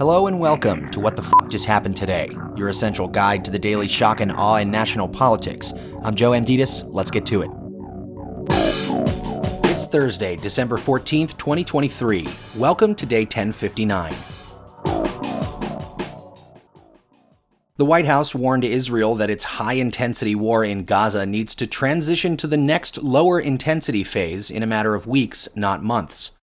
Hello and welcome to What the F Just Happened Today, your essential guide to the daily shock and awe in national politics. I'm Joe Amditis. Let's get to it. It's Thursday, December 14th, 2023. Welcome to day 1059. The White House warned Israel that its high intensity war in Gaza needs to transition to the next lower intensity phase in a matter of weeks, not months.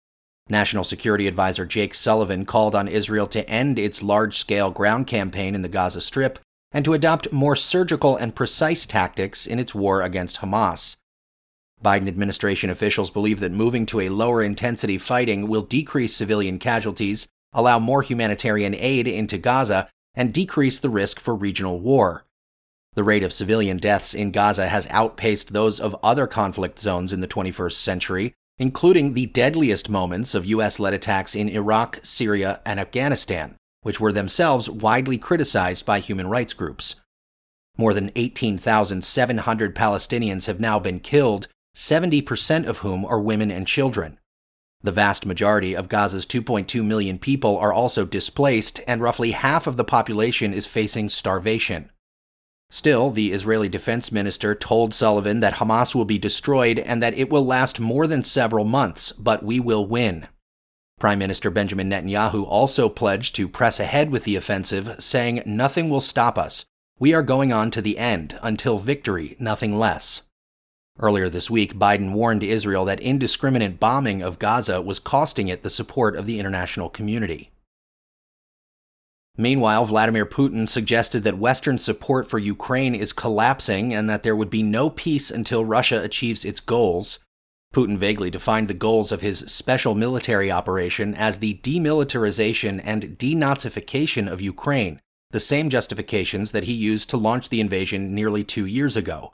National Security Advisor Jake Sullivan called on Israel to end its large scale ground campaign in the Gaza Strip and to adopt more surgical and precise tactics in its war against Hamas. Biden administration officials believe that moving to a lower intensity fighting will decrease civilian casualties, allow more humanitarian aid into Gaza, and decrease the risk for regional war. The rate of civilian deaths in Gaza has outpaced those of other conflict zones in the 21st century, including the deadliest moments of US led attacks in Iraq, Syria, and Afghanistan, which were themselves widely criticized by human rights groups. More than 18,700 Palestinians have now been killed, 70% of whom are women and children. The vast majority of Gaza's 2.2 million people are also displaced, and roughly half of the population is facing starvation. Still, the Israeli defense minister told Sullivan that Hamas will be destroyed and that it will last more than several months, but we will win. Prime Minister Benjamin Netanyahu also pledged to press ahead with the offensive, saying, Nothing will stop us. We are going on to the end, until victory, nothing less. Earlier this week, Biden warned Israel that indiscriminate bombing of Gaza was costing it the support of the international community. Meanwhile, Vladimir Putin suggested that Western support for Ukraine is collapsing and that there would be no peace until Russia achieves its goals. Putin vaguely defined the goals of his special military operation as the demilitarization and denazification of Ukraine, the same justifications that he used to launch the invasion nearly two years ago.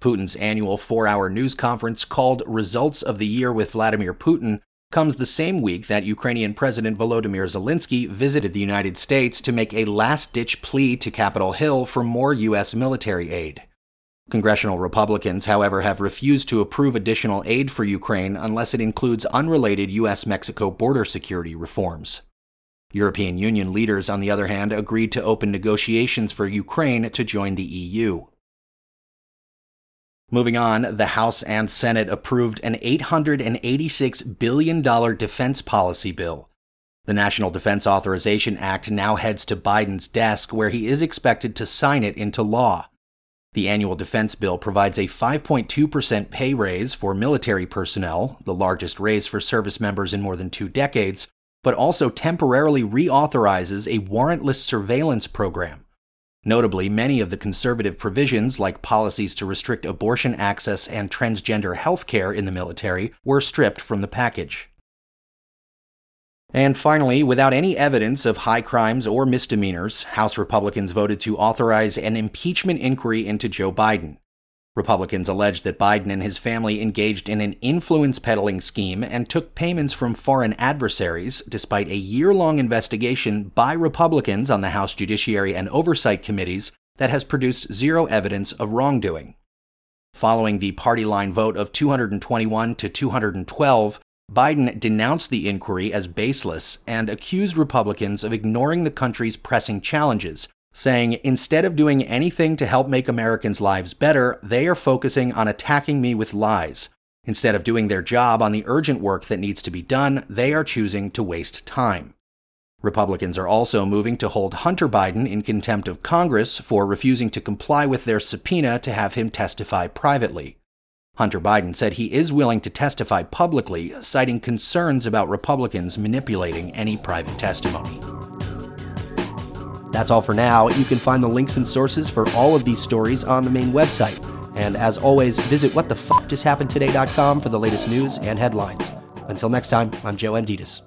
Putin's annual four hour news conference called Results of the Year with Vladimir Putin comes the same week that Ukrainian President Volodymyr Zelensky visited the United States to make a last ditch plea to Capitol Hill for more U.S. military aid. Congressional Republicans, however, have refused to approve additional aid for Ukraine unless it includes unrelated U.S. Mexico border security reforms. European Union leaders, on the other hand, agreed to open negotiations for Ukraine to join the EU. Moving on, the House and Senate approved an $886 billion defense policy bill. The National Defense Authorization Act now heads to Biden's desk, where he is expected to sign it into law. The annual defense bill provides a 5.2% pay raise for military personnel, the largest raise for service members in more than two decades, but also temporarily reauthorizes a warrantless surveillance program. Notably, many of the conservative provisions, like policies to restrict abortion access and transgender health care in the military, were stripped from the package. And finally, without any evidence of high crimes or misdemeanors, House Republicans voted to authorize an impeachment inquiry into Joe Biden. Republicans alleged that Biden and his family engaged in an influence peddling scheme and took payments from foreign adversaries, despite a year long investigation by Republicans on the House Judiciary and Oversight Committees that has produced zero evidence of wrongdoing. Following the party line vote of 221 to 212, Biden denounced the inquiry as baseless and accused Republicans of ignoring the country's pressing challenges, saying, instead of doing anything to help make Americans' lives better, they are focusing on attacking me with lies. Instead of doing their job on the urgent work that needs to be done, they are choosing to waste time. Republicans are also moving to hold Hunter Biden in contempt of Congress for refusing to comply with their subpoena to have him testify privately. Hunter Biden said he is willing to testify publicly, citing concerns about Republicans manipulating any private testimony. That's all for now. You can find the links and sources for all of these stories on the main website. And as always, visit whatthefjusthappenedtoday.com for the latest news and headlines. Until next time, I'm Joe Amditis.